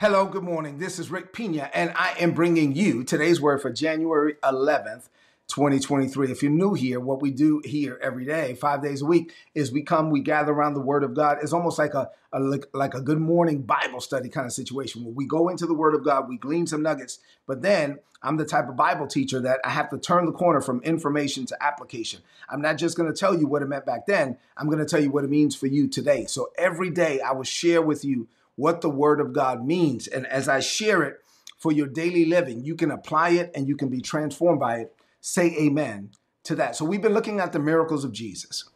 Hello, good morning. This is Rick Pina, and I am bringing you today's word for January 11th, 2023. If you're new here, what we do here every day, five days a week, is we come, we gather around the Word of God. It's almost like a, a like a good morning Bible study kind of situation where we go into the Word of God, we glean some nuggets, but then I'm the type of Bible teacher that I have to turn the corner from information to application. I'm not just going to tell you what it meant back then. I'm going to tell you what it means for you today. So every day I will share with you what the Word of God means. And as I share it for your daily living, you can apply it and you can be transformed by it. Say amen to that. So we've been looking at the miracles of Jesus.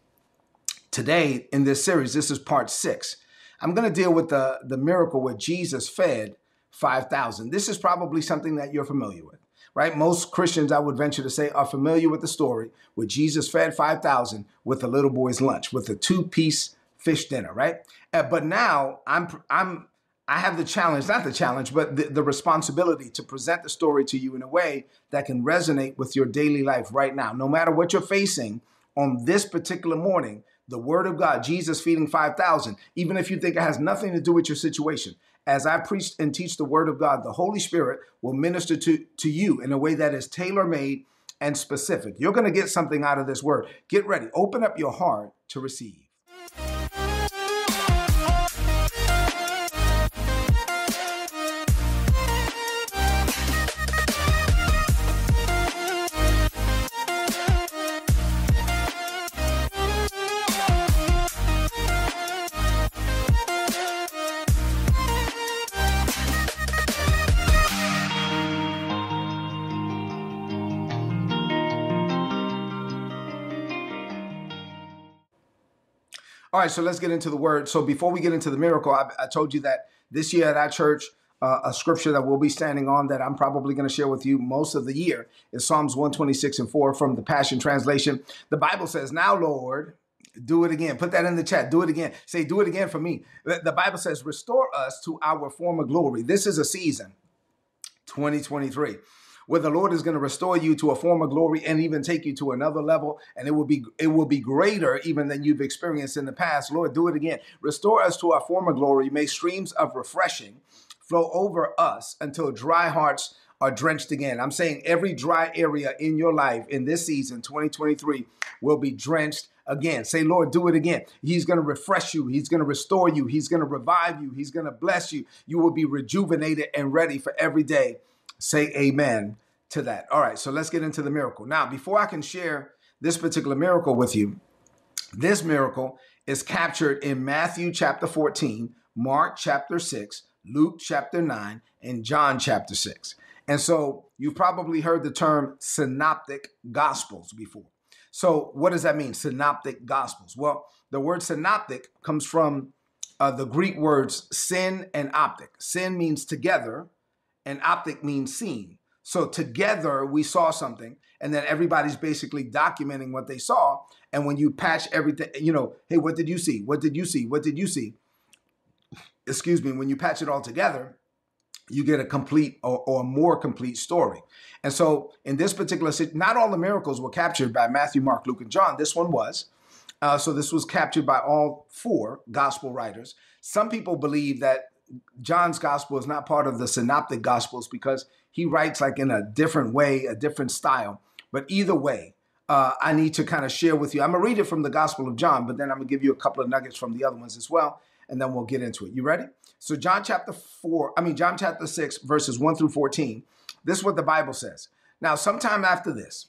Today in this series, this is part six. I'm going to deal with the, the miracle where Jesus fed 5,000. This is probably something that you're familiar with right? Most Christians, I would venture to say, are familiar with the story where Jesus fed 5,000 with a little boy's lunch, with a two piece fish dinner, right? Uh, but now I'm I'm I have the challenge, not the challenge, but the, the responsibility to present the story to you in a way that can resonate with your daily life right now. No matter what you're facing on this particular morning, the word of God, Jesus feeding 5,000, even if you think it has nothing to do with your situation, as I preach and teach the word of God, the Holy Spirit will minister to, to you in a way that is tailor made and specific. You're going to get something out of this word. Get ready. Open up your heart to receive. All right, so let's get into the word. So before we get into the miracle, I, I told you that this year at our church, uh, a scripture that we'll be standing on that I'm probably going to share with you most of the year is Psalms 126 and 4 from the Passion Translation. The Bible says, Now, Lord, do it again. Put that in the chat. Do it again. Say, Do it again for me. The Bible says, Restore us to our former glory. This is a season, 2023 where the Lord is going to restore you to a form of glory and even take you to another level. And it will be it will be greater even than you've experienced in the past. Lord, do it again. Restore us to our former glory. May streams of refreshing flow over us until dry hearts are drenched again. I'm saying every dry area in your life in this season, 2023, will be drenched again. Say, Lord, do it again. He's going to refresh you. He's going to restore you. He's going to revive you. He's going to bless you. You will be rejuvenated and ready for every day Say amen to that. All right, so let's get into the miracle. Now, before I can share this particular miracle with you, this miracle is captured in Matthew chapter 14, Mark chapter 6, Luke chapter 9, and John chapter 6. And so you've probably heard the term synoptic gospels before. So, what does that mean? Synoptic gospels. Well, the word synoptic comes from uh, the Greek words syn and optic. Syn means together, and optic means seen. So together we saw something, and then everybody's basically documenting what they saw. And when you patch everything, you know, hey, what did you see? What did you see? What did you see? Excuse me, when you patch it all together, you get a complete or, or more complete story. And so in this particular, not all the miracles were captured by Matthew, Mark, Luke, and John. This one was. Uh, so this was captured by all four gospel writers. Some people believe that John's gospel is not part of the synoptic gospels because he writes like in a different way, a different style. But either way, uh, I need to kind of share with you. I'm gonna read it from the Gospel of John, but then I'm gonna give you a couple of nuggets from the other ones as well, and then we'll get into it. You ready? So John chapter four, I mean John chapter six, verses one through fourteen. This is what the Bible says. Now, sometime after this,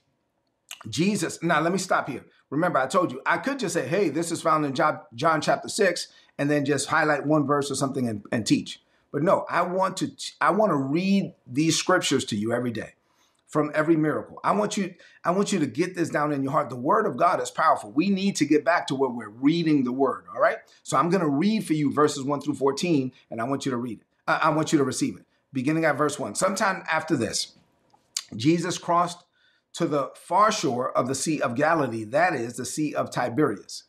Jesus. Now, let me stop here. Remember, I told you I could just say, "Hey, this is found in John, John chapter six, and then just highlight one verse or something and, and teach. But no, I want to I want to read these scriptures to you every day from every miracle. I want you I want you to get this down in your heart. The word of God is powerful. We need to get back to where we're reading the word, all right? So I'm going to read for you verses 1 through 14 and I want you to read it. I, I want you to receive it. Beginning at verse 1. Sometime after this, Jesus crossed to the far shore of the Sea of Galilee, that is the Sea of Tiberias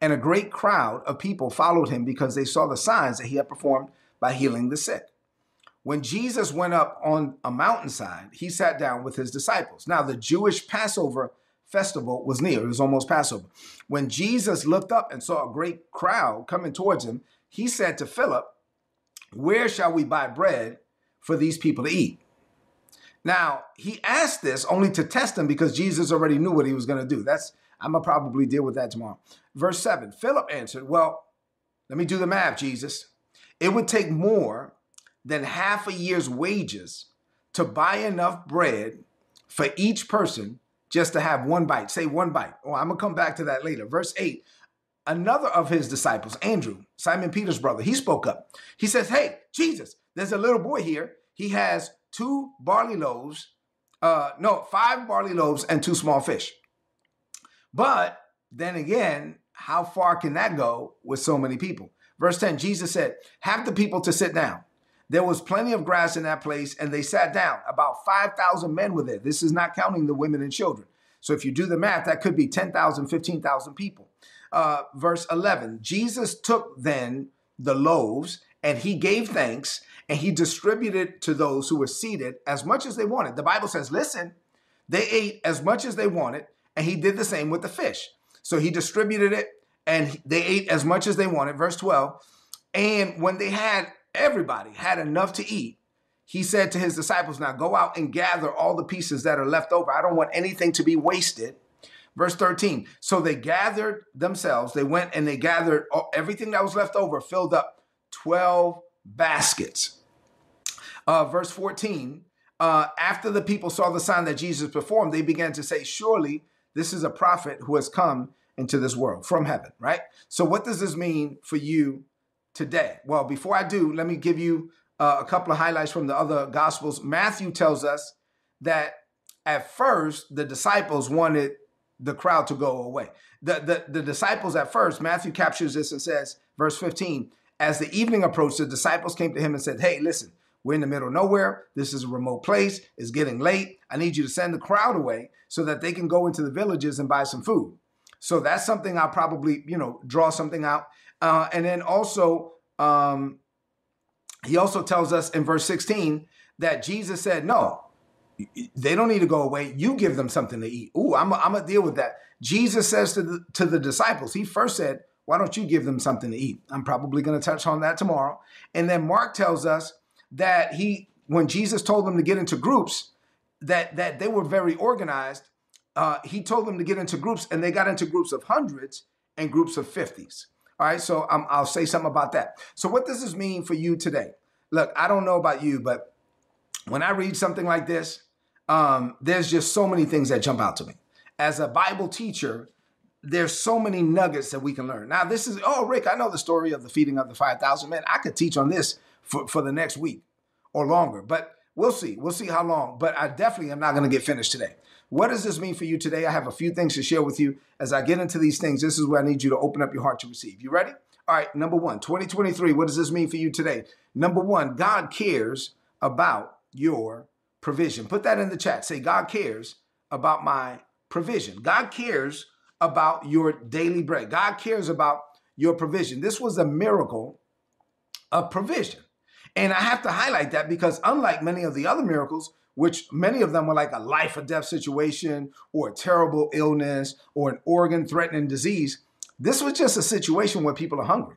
and a great crowd of people followed him because they saw the signs that he had performed by healing the sick. When Jesus went up on a mountainside, he sat down with his disciples. Now, the Jewish Passover festival was near, it was almost Passover. When Jesus looked up and saw a great crowd coming towards him, he said to Philip, Where shall we buy bread for these people to eat? Now, he asked this only to test him because Jesus already knew what he was going to do. That's I'm going to probably deal with that tomorrow. Verse 7. Philip answered, "Well, let me do the math, Jesus. It would take more than half a year's wages to buy enough bread for each person just to have one bite. Say one bite. Oh, I'm going to come back to that later. Verse 8 another of his disciples, Andrew, Simon Peter's brother, he spoke up. He says, Hey, Jesus, there's a little boy here. He has two barley loaves, uh, no, five barley loaves and two small fish. But then again, how far can that go with so many people? Verse 10 Jesus said, Have the people to sit down. There was plenty of grass in that place, and they sat down. About 5,000 men were there. This is not counting the women and children. So if you do the math, that could be 10,000, 15,000 people uh, verse 11 Jesus took then the loaves and he gave thanks and he distributed to those who were seated as much as they wanted. The Bible says, listen, they ate as much as they wanted, and he did the same with the fish. So he distributed it and they ate as much as they wanted. Verse 12. And when they had, everybody had enough to eat, he said to his disciples, Now go out and gather all the pieces that are left over. I don't want anything to be wasted. Verse 13. So they gathered themselves, they went and they gathered everything that was left over, filled up 12 baskets. Uh, verse 14. Uh, after the people saw the sign that Jesus performed, they began to say, Surely this is a prophet who has come into this world from heaven, right? So, what does this mean for you today? Well, before I do, let me give you uh, a couple of highlights from the other gospels. Matthew tells us that at first the disciples wanted the crowd to go away. The, the, the disciples at first, Matthew captures this and says, verse 15, as the evening approached, the disciples came to him and said, Hey, listen, we're in the middle of nowhere. This is a remote place. It's getting late. I need you to send the crowd away so that they can go into the villages and buy some food. So that's something I'll probably, you know, draw something out. Uh, and then also, um, he also tells us in verse 16 that Jesus said, No, they don't need to go away. You give them something to eat. Ooh, I'm going to deal with that. Jesus says to the, to the disciples, he first said, why don't you give them something to eat? I'm probably going to touch on that tomorrow. And then Mark tells us that he, when Jesus told them to get into groups, that, that they were very organized. Uh, he told them to get into groups and they got into groups of hundreds and groups of 50s. All right, so um, I'll say something about that. So, what does this mean for you today? Look, I don't know about you, but when I read something like this, um, there's just so many things that jump out to me. As a Bible teacher, there's so many nuggets that we can learn. Now, this is, oh, Rick, I know the story of the feeding of the 5,000 men. I could teach on this for, for the next week or longer, but we'll see. We'll see how long. But I definitely am not going to get finished today. What does this mean for you today? I have a few things to share with you. As I get into these things, this is where I need you to open up your heart to receive. You ready? All right, number one, 2023, what does this mean for you today? Number one, God cares about your provision. Put that in the chat. Say, God cares about my provision. God cares about your daily bread. God cares about your provision. This was a miracle of provision. And I have to highlight that because, unlike many of the other miracles, which many of them were like a life or death situation or a terrible illness or an organ threatening disease, this was just a situation where people are hungry.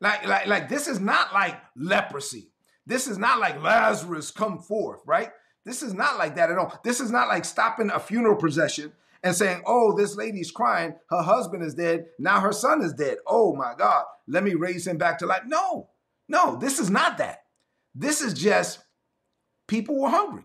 Like, like, like this is not like leprosy. This is not like Lazarus come forth, right? This is not like that at all. This is not like stopping a funeral procession and saying, oh, this lady's crying. Her husband is dead. Now her son is dead. Oh my God, let me raise him back to life. No, no, this is not that. This is just people were hungry.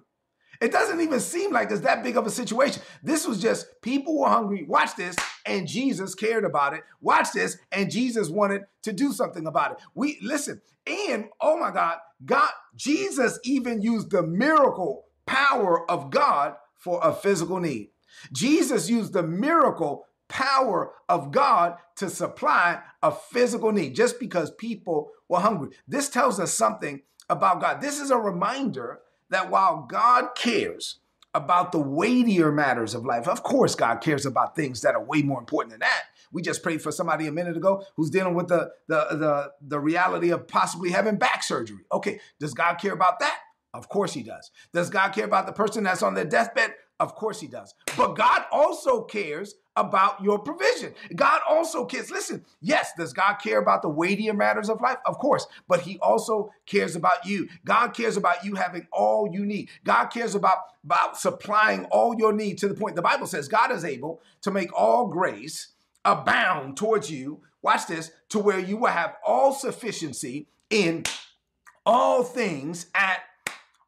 It doesn't even seem like it's that big of a situation. This was just people were hungry. Watch this, and Jesus cared about it. Watch this, and Jesus wanted to do something about it. We listen, and oh my God, God, Jesus even used the miracle power of God for a physical need. Jesus used the miracle power of God to supply a physical need just because people were hungry. This tells us something about God. This is a reminder that while God cares about the weightier matters of life, of course, God cares about things that are way more important than that. We just prayed for somebody a minute ago who's dealing with the, the, the, the reality of possibly having back surgery. Okay, does God care about that? Of course he does. Does God care about the person that's on their deathbed? Of course he does. But God also cares about your provision. God also cares. Listen, yes, does God care about the weightier matters of life? Of course, but he also cares about you. God cares about you having all you need. God cares about, about supplying all your needs to the point the Bible says God is able to make all grace abound towards you. Watch this, to where you will have all sufficiency in all things at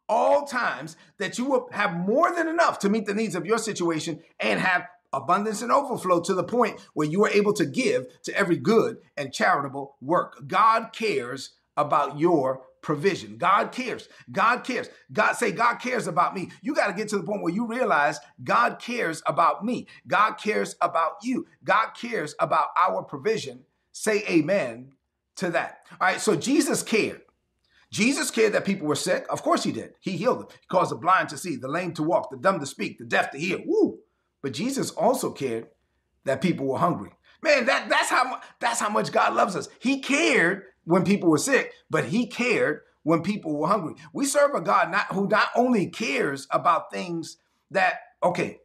all times, that you will have more than enough to meet the needs of your situation and have abundance and overflow to the point where you are able to give to every good and charitable work. God cares about your provision. God cares. God cares. God say God cares about me. You got to get to the point where you realize God cares about me. God cares about you. God cares about our provision. Say amen to that. All right, so Jesus cared. Jesus cared that people were sick. Of course he did. He healed them. He caused the blind to see, the lame to walk, the dumb to speak, the deaf to hear. Woo! But Jesus also cared that people were hungry. Man, that, that's how that's how much God loves us. He cared when people were sick, but he cared when people were hungry. We serve a God not who not only cares about things that okay,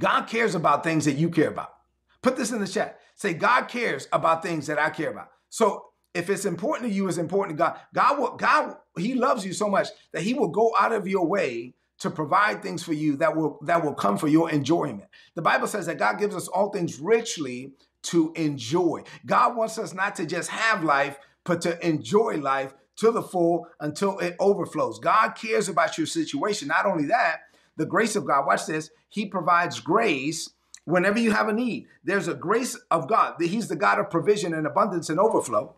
God cares about things that you care about. Put this in the chat. Say God cares about things that I care about. So if it's important to you, it's important to God. God will God He loves you so much that He will go out of your way to provide things for you that will that will come for your enjoyment. The Bible says that God gives us all things richly to enjoy. God wants us not to just have life, but to enjoy life to the full until it overflows. God cares about your situation. Not only that, the grace of God, watch this, He provides grace whenever you have a need. There's a grace of God. He's the God of provision and abundance and overflow.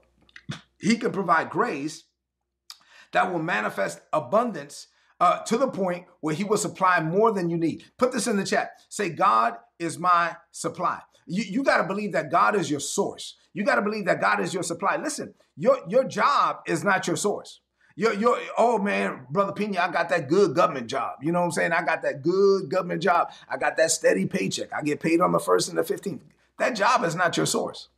He can provide grace that will manifest abundance uh, to the point where he will supply more than you need. Put this in the chat. Say, God is my supply. You, you got to believe that God is your source. You got to believe that God is your supply. Listen, your, your job is not your source. Your, your, oh man, Brother Pina, I got that good government job. You know what I'm saying? I got that good government job. I got that steady paycheck. I get paid on the first and the 15th. That job is not your source.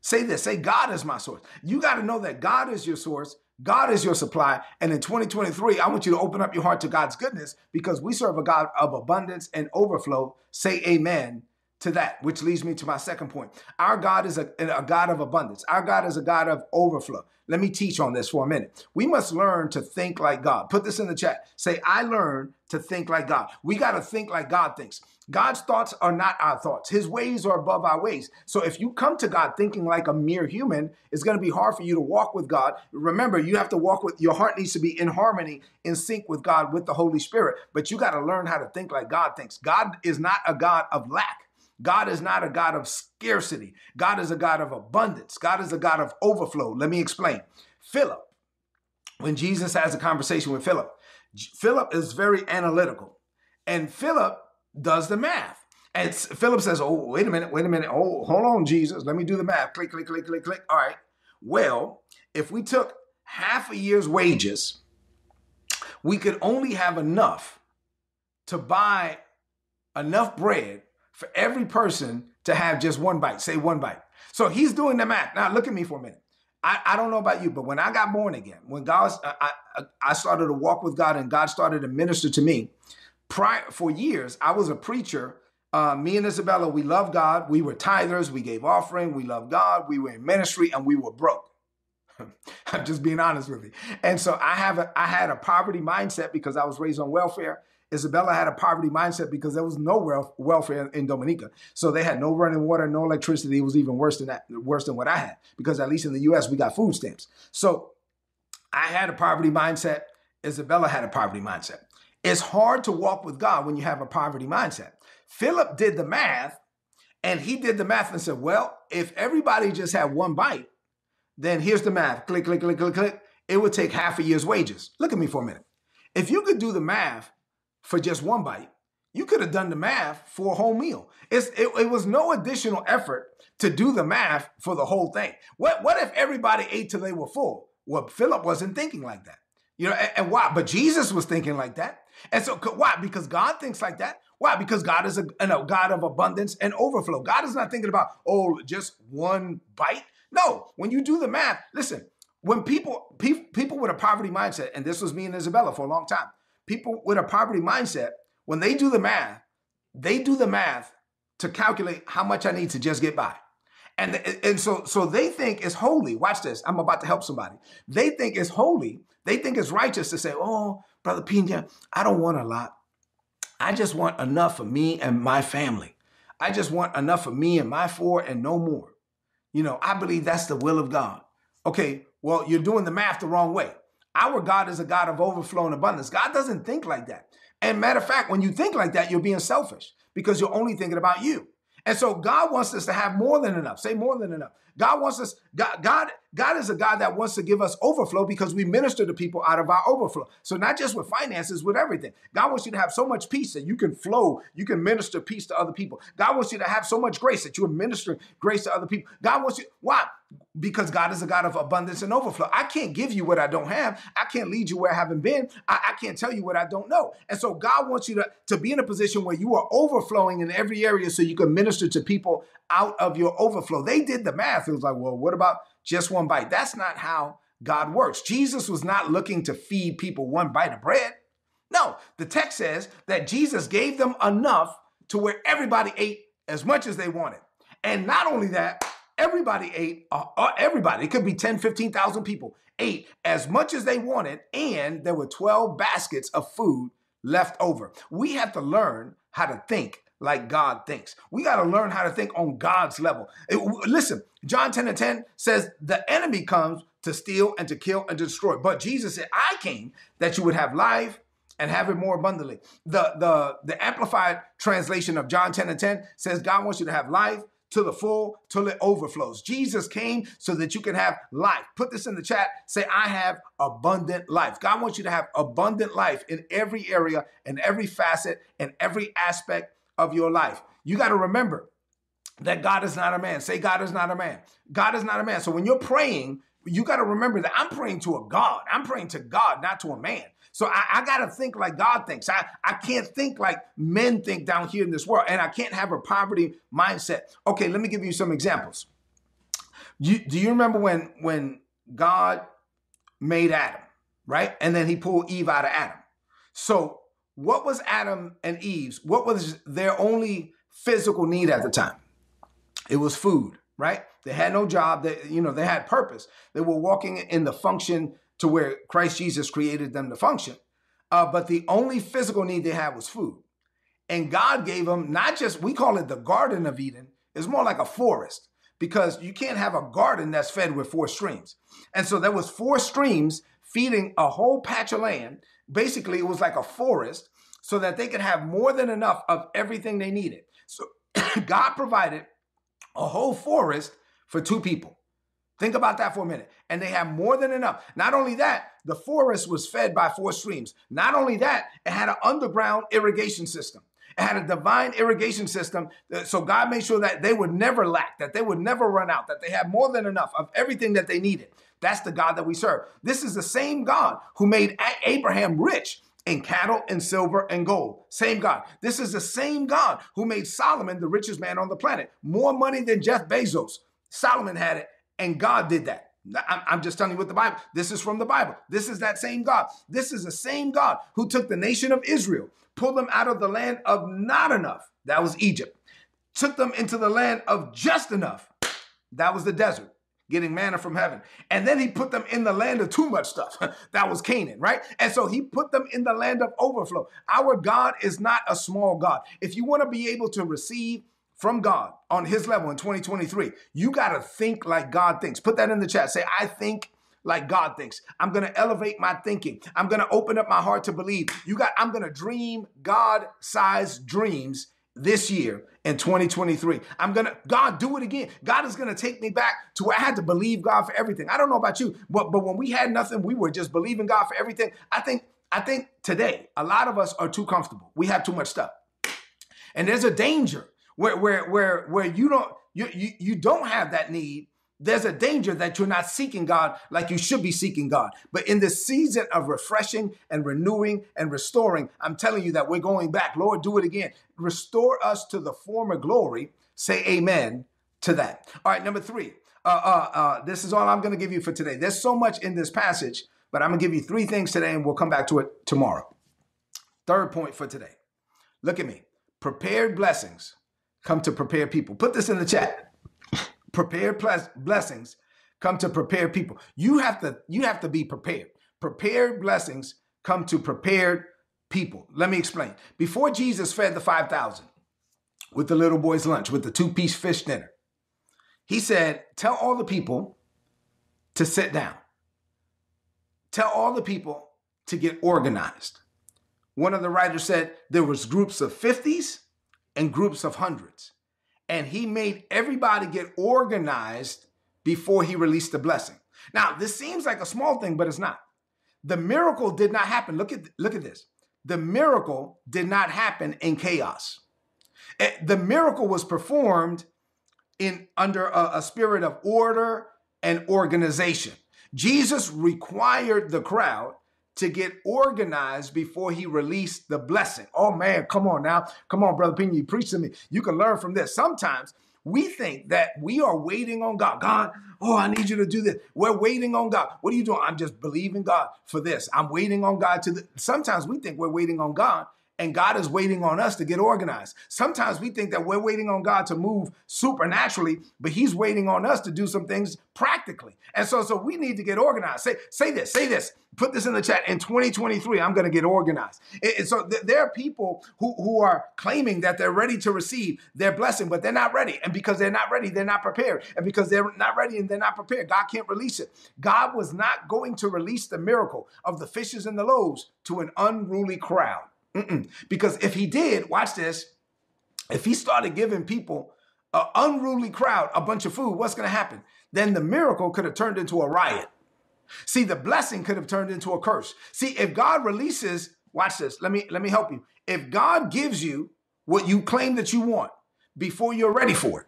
Say this, say God is my source. You got to know that God is your source God is your supply. And in 2023, I want you to open up your heart to God's goodness because we serve a God of abundance and overflow. Say amen to that, which leads me to my second point. Our God is a, a, God of abundance. Our God is a God of overflow. Let me teach on this for a minute. We must learn to think like God. Put this in the chat. Say, I learn to think like God. We got to think like God thinks. God's thoughts are not our thoughts. His ways are above our ways. So if you come to God thinking like a mere human, it's going to be hard for you to walk with God. Remember, you have to walk with your heart needs to be in harmony, in sync with God, with the Holy Spirit. But you got to learn how to think like God thinks. God is not a God of lack. God is not a God of scarcity. God is a God of abundance. God is a God of overflow. Let me explain. Philip, when Jesus has a conversation with Philip, Philip is very analytical. And Philip does the math. And Philip says, Oh, wait a minute, wait a minute. Oh, hold on, Jesus. Let me do the math. Click, click, click, click, click. All right. Well, if we took half a year's wages, we could only have enough to buy enough bread for every person to have just one bite, say one bite. So he's doing the math. Now, look at me for a minute. I, I don't know about you, but when I got born again, when God, I, I started to walk with God and God started to minister to me, prior for years, I was a preacher. Uh, me and Isabella, we love God. We were tithers. We gave offering. We loved God. We were in ministry, and we were broke. I'm just being honest with you. And so I have a, I had a poverty mindset because I was raised on welfare. Isabella had a poverty mindset because there was no welfare in Dominica. So they had no running water, no electricity. It was even worse than that, worse than what I had, because at least in the US, we got food stamps. So I had a poverty mindset. Isabella had a poverty mindset. It's hard to walk with God when you have a poverty mindset. Philip did the math and he did the math and said, well, if everybody just had one bite, then here's the math. Click, click, click, click, click. It would take half a year's wages. Look at me for a minute. If you could do the math for just one bite, you could have done the math for a whole meal. It, it, was no additional effort to do the math for the whole thing. What, what if everybody ate till they were full? Well, Philip wasn't thinking like that. You know, and, and why? But Jesus was thinking like that. And so, why? Because God thinks like that. Why? Because God is a, a God of abundance and overflow. God is not thinking about, oh, just one bite. No, when you do the math, listen, when people, pe- people with a poverty mindset, and this was me and Isabella for a long time, people with a poverty mindset when they do the math, they do the math to calculate how much I need to just get by. And, and so, so they think it's holy. Watch this. I'm about to help somebody. They think it's holy. They think it's righteous to say, oh, Brother Pina, I don't want a lot. I just want enough for me and my family. I just want enough for me and my four and no more. You know, I believe that's the will of God. Okay, well, you're doing the math the wrong way. Our God is a God of overflow and abundance. God doesn't think like that. And matter of fact, when you think like that, you're being selfish because you're only thinking about you. And so God wants us to have more than enough. Say more than enough. God wants us, God, God, God is a God that wants to give us overflow because we minister to people out of our overflow. So not just with finances, with everything. God wants you to have so much peace that you can flow, you can minister peace to other people. God wants you to have so much grace that you're ministering grace to other people. God wants you, why? Because God is a God of abundance and overflow. I can't give you what I don't have. I can't lead you where I haven't been. I, I, can't tell you what I don't know. And so God wants you to, to be in a position where you are overflowing in every area so you can minister to people out of your overflow. They did the math. It was like, well, what about just one bite? That's not how God works. Jesus was not looking to feed people one bite of bread. No, the text says that Jesus gave them enough to where everybody ate as much as they wanted. And not only that, Everybody ate, uh, uh, everybody, it could be 10, 15,000 people, ate as much as they wanted, and there were 12 baskets of food left over. We have to learn how to think like God thinks. We got to learn how to think on God's level. It, listen, John 10 and 10 says, The enemy comes to steal and to kill and to destroy. But Jesus said, I came that you would have life and have it more abundantly. The, the, the amplified translation of John 10 and 10 says, God wants you to have life to the full till it overflows. Jesus came so that you can have life. Put this in the chat. Say, I have abundant life. God wants you to have abundant life in every area, in every facet, in every aspect of your life. You got to remember that God is not a man. Say, God is not a man. God is not a man. So when you're praying, you got to remember that I'm praying to a God. I'm praying to God, not to a man. So I, I got to think like God thinks. I, I can't think like men think down here in this world, and I can't have a poverty mindset. Okay, let me give you some examples. You, do you remember when when God made Adam, right? And then he pulled Eve out of Adam. So what was Adam and Eve's? What was their only physical need at the time? It was food, right? They had no job. They, you know, they had purpose. They were walking in the function to where Christ Jesus created them to function. Uh, but the only physical need they had was food. And God gave them not just, we call it the Garden of Eden, it's more like a forest because you can't have a garden that's fed with four streams. And so there was four streams feeding a whole patch of land. Basically, it was like a forest so that they could have more than enough of everything they needed. So God provided a whole forest for two people. Think about that for a minute. And they have more than enough. Not only that, the forest was fed by four streams. Not only that, it had an underground irrigation system. It had a divine irrigation system. Uh, so God made sure that they would never lack, that they would never run out, that they had more than enough of everything that they needed. That's the God that we serve. This is the same God who made Abraham rich in cattle and silver and gold. Same God. This is the same God who made Solomon the richest man on the planet. More money than Jeff Bezos. Solomon had it and God did that. I'm just telling you what the Bible, this is from the Bible. This is that same God. This is the same God who took the nation of Israel, pulled them out of the land of not enough. That was Egypt. Took them into the land of just enough. That was the desert, getting manna from heaven. And then he put them in the land of too much stuff. that was Canaan, right? And so he put them in the land of overflow. Our God is not a small God. If you want to be able to receive from God on his level in 2023, you got to think like God thinks. Put that in the chat. Say, I think like God thinks. I'm going to elevate my thinking. I'm going to open up my heart to believe. You got I'm going to dream God-sized dreams this year in 2023. I'm going to God do it again. God is going to take me back to where I had to believe God for everything. I don't know about you, but but when we had nothing, we were just believing God for everything. I think I think today a lot of us are too comfortable. We have too much stuff. And there's a danger where where where where you don't you, you you don't have that need there's a danger that you're not seeking God like you should be seeking God. But in this season of refreshing and renewing and restoring, I'm telling you that we're going back. Lord, do it again. Restore us to the former glory. Say amen to that. All right, number three. Uh, uh, uh, this is all I'm going to give you for today. There's so much in this passage, but I'm going to give you three things today and we'll come back to it tomorrow. Third point for today Look at me. Prepared blessings come to prepare people. Put this in the chat. Prepared blessings come to prepare people. You have to you have to be prepared. Prepared blessings come to prepared people. Let me explain. Before Jesus fed the 5,000 with the little boy's lunch, with the two-piece fish dinner, he said, "Tell all the people to sit down. Tell all the people to get organized." One of the writers said there was groups of 50s and groups of hundreds. And he made everybody get organized before he released the blessing. Now, this seems like a small thing, but it's not. The miracle did not happen. Look at look at this. The miracle did not happen in chaos. Eh, the miracle was performed in under a, a spirit of order and organization. Jesus required the crowd to get organized before he released the blessing. Oh man, come on now. Come on, Brother Pina, you preach to me. You can learn from this. Sometimes we think that we are waiting on God. God, oh, I need you to do this. We're waiting on God. What are you doing? I'm just believing God for this. I'm waiting on God to. The... Sometimes we think we're waiting on God and God is waiting on us to get organized. Sometimes we think that we're waiting on God to move supernaturally, but He's waiting on us to do some things practically. And so, so we need to get organized. Say, say this, say this. Put this in the chat. In 2023, I'm going to get organized. And so th- there are people who, who are claiming that they're ready to receive their blessing, but they're not ready. And because they're not ready, they're not prepared. And because they're not ready and they're not prepared, God can't release it. God was not going to release the miracle of the fishes and the loaves to an unruly crowd. Mm-mm. Because if he did, watch this, if he started giving people an unruly crowd a bunch of food, what's going to happen? Then the miracle could have turned into a riot. See, the blessing could have turned into a curse. See, if God releases, watch this. Let me let me help you. If God gives you what you claim that you want before you're ready for it,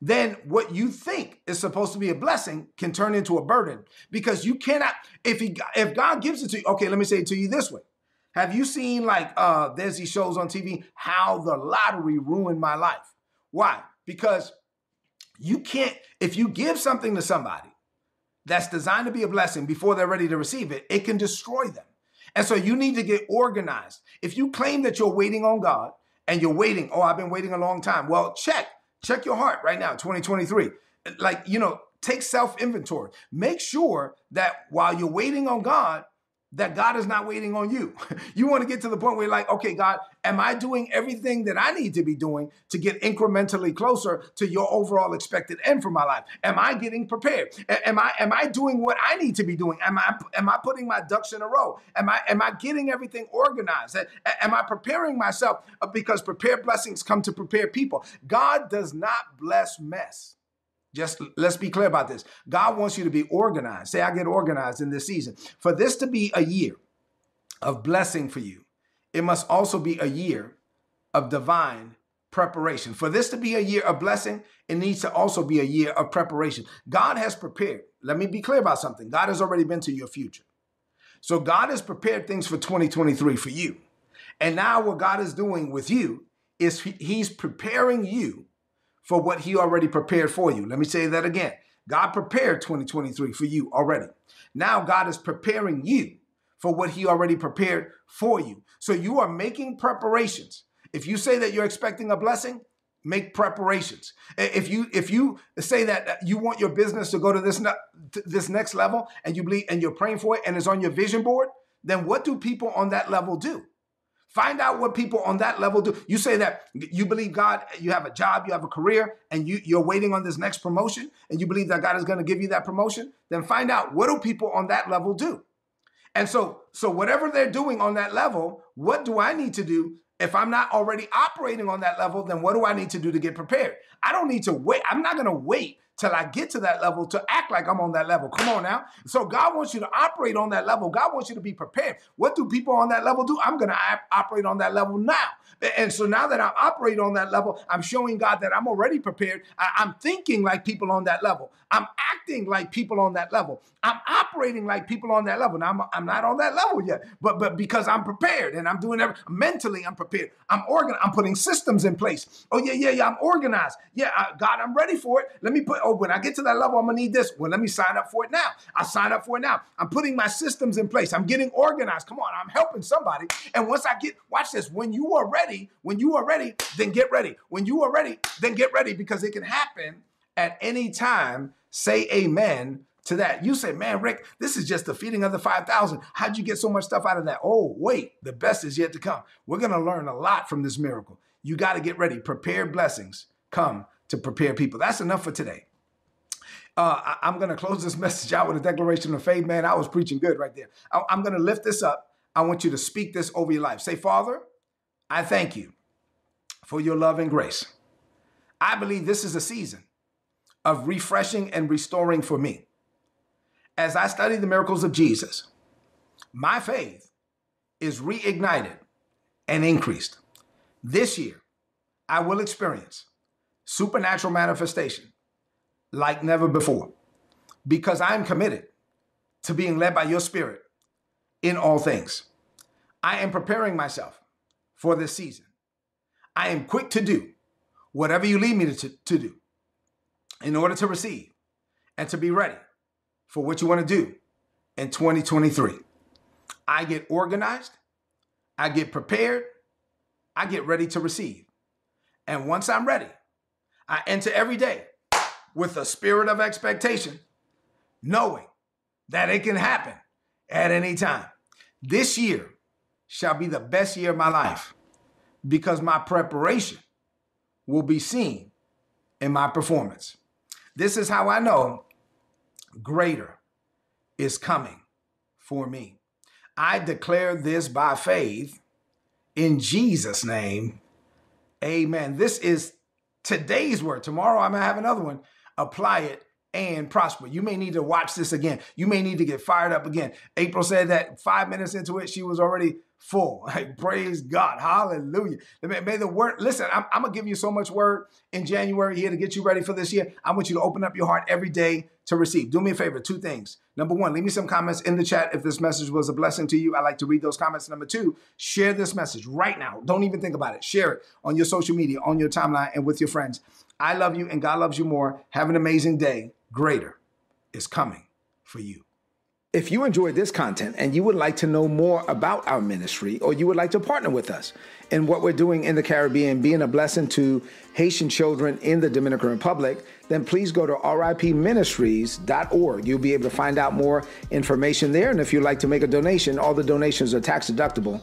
then what you think is supposed to be a blessing can turn into a burden because you cannot if he if God gives it to you, okay, let me say it to you this way. Have you seen like uh there's these shows on TV how the lottery ruined my life? Why? Because you can't if you give something to somebody that's designed to be a blessing before they're ready to receive it, it can destroy them. And so you need to get organized. If you claim that you're waiting on God and you're waiting, oh, I've been waiting a long time. Well, check, check your heart right now, 2023. Like, you know, take self inventory. Make sure that while you're waiting on God, that God is not waiting on you. you want to get to the point where you're like, okay, God, am I doing everything that I need to be doing to get incrementally closer to your overall expected end for my life? Am I getting prepared? Am I am I doing what I need to be doing? Am I am I putting my ducks in a row? Am I am I getting everything organized? Am I preparing myself? Uh, because prepared blessings come to prepare people. God does not bless mess. Just let's be clear about this. God wants you to be organized. Say, I get organized in this season. For this to be a year of blessing for you, it must also be a year of divine preparation. For this to be a year of blessing, it needs to also be a year of preparation. God has prepared. Let me be clear about something. God has already been to your future. So God has prepared things for 2023 for you. And now what God is doing with you is he's preparing you for what he already prepared for you. Let me say that again. God prepared 2023 for you already. Now God is preparing you for what he already prepared for you. So you are making preparations. If you say that you're expecting a blessing, make preparations. If you if you say that you want your business to go to this this next level and you believe and you're praying for it and it's on your vision board, then what do people on that level do? Find out what people on that level do. You say that you believe God, you have a job, you have a career, and you, you're waiting on this next promotion, and you believe that God is going to give you that promotion, then find out what do people on that level do. And so, so whatever they're doing on that level, what do I need to do? If I'm not already operating on that level, then what do I need to do to get prepared? I don't need to wait. I'm not going to wait till I get to that level to act like I'm on that level. Come on now. So God wants you to operate on that level. God wants you to be prepared. What do people on that level do? I'm going to operate on that level now. And so now that I'm operating on that level, I'm showing God that I'm already prepared. I- am thinking like people on that level. I'm acting like people on that level. I'm operating like people on that level. Now I'm, I'm not on that level yet, but but because I'm prepared and I'm doing every mentally, I'm prepared. I'm organ. I'm putting systems in place. Oh yeah, yeah, yeah. I'm organized. Yeah, I, God, I'm ready for it. Let me put oh, when I get to that level, I'm gonna need this. Well, let me sign up for it now. I sign up for it now. I'm putting my systems in place. I'm getting organized. Come on, I'm helping somebody. And once I get, watch this. When you are ready, when you are ready, then get ready. When you are ready, then get ready because it can happen at any time. Say amen to that. You say, man, Rick, this is just the feeding of the 5,000. How'd you get so much stuff out of that? Oh, wait, the best is yet to come. We're going to learn a lot from this miracle. You got to get ready. Prepare blessings come to prepare people. That's enough for today. Uh, I, am going to close this message out with a declaration of faith. Man, I was preaching good right there. I, I'm going to lift this up. I want you to speak this over your life. Say, Father, I thank you for your love and grace. I believe this is a season of refreshing and restoring for me as I study the miracles of Jesus, my faith is reignited and increased. This year, I will experience supernatural manifestation like never before because I am committed to being led by your spirit in all things. I am preparing myself for this season. I am quick to do whatever you lead me to, to do in order to receive and to be ready for what you want to do in 2023. I get organized, I get prepared, I get ready to receive. And once I'm ready, I enter every day with a spirit of expectation, knowing that it can happen at any time. This year shall be the best year of my life because my preparation will be seen in my performance. This is how I know greater is coming for me. I declare this by faith in Jesus' name. Amen. This is today's word. Tomorrow I might have another one. Apply it and prosper. You may need to watch this again. You may need to get fired up again. April said that five minutes into it, she was already full. Like, praise God. Hallelujah. May, may the word, listen, I'm, I'm going to give you so much word in January here to get you ready for this year. I want you to open up your heart every day to receive. Do me a favor, two things. Number one, leave me some comments in the chat if this message was a blessing to you. I like to read those comments. Number two, share this message right now. Don't even think about it. Share it on your social media, on your timeline, and with your friends. I love you and God loves you more. Have an amazing day. Greater is coming for you. If you enjoyed this content and you would like to know more about our ministry or you would like to partner with us in what we're doing in the Caribbean, being a blessing to Haitian children in the Dominican Republic, then please go to ripministries.org. You'll be able to find out more information there. And if you'd like to make a donation, all the donations are tax deductible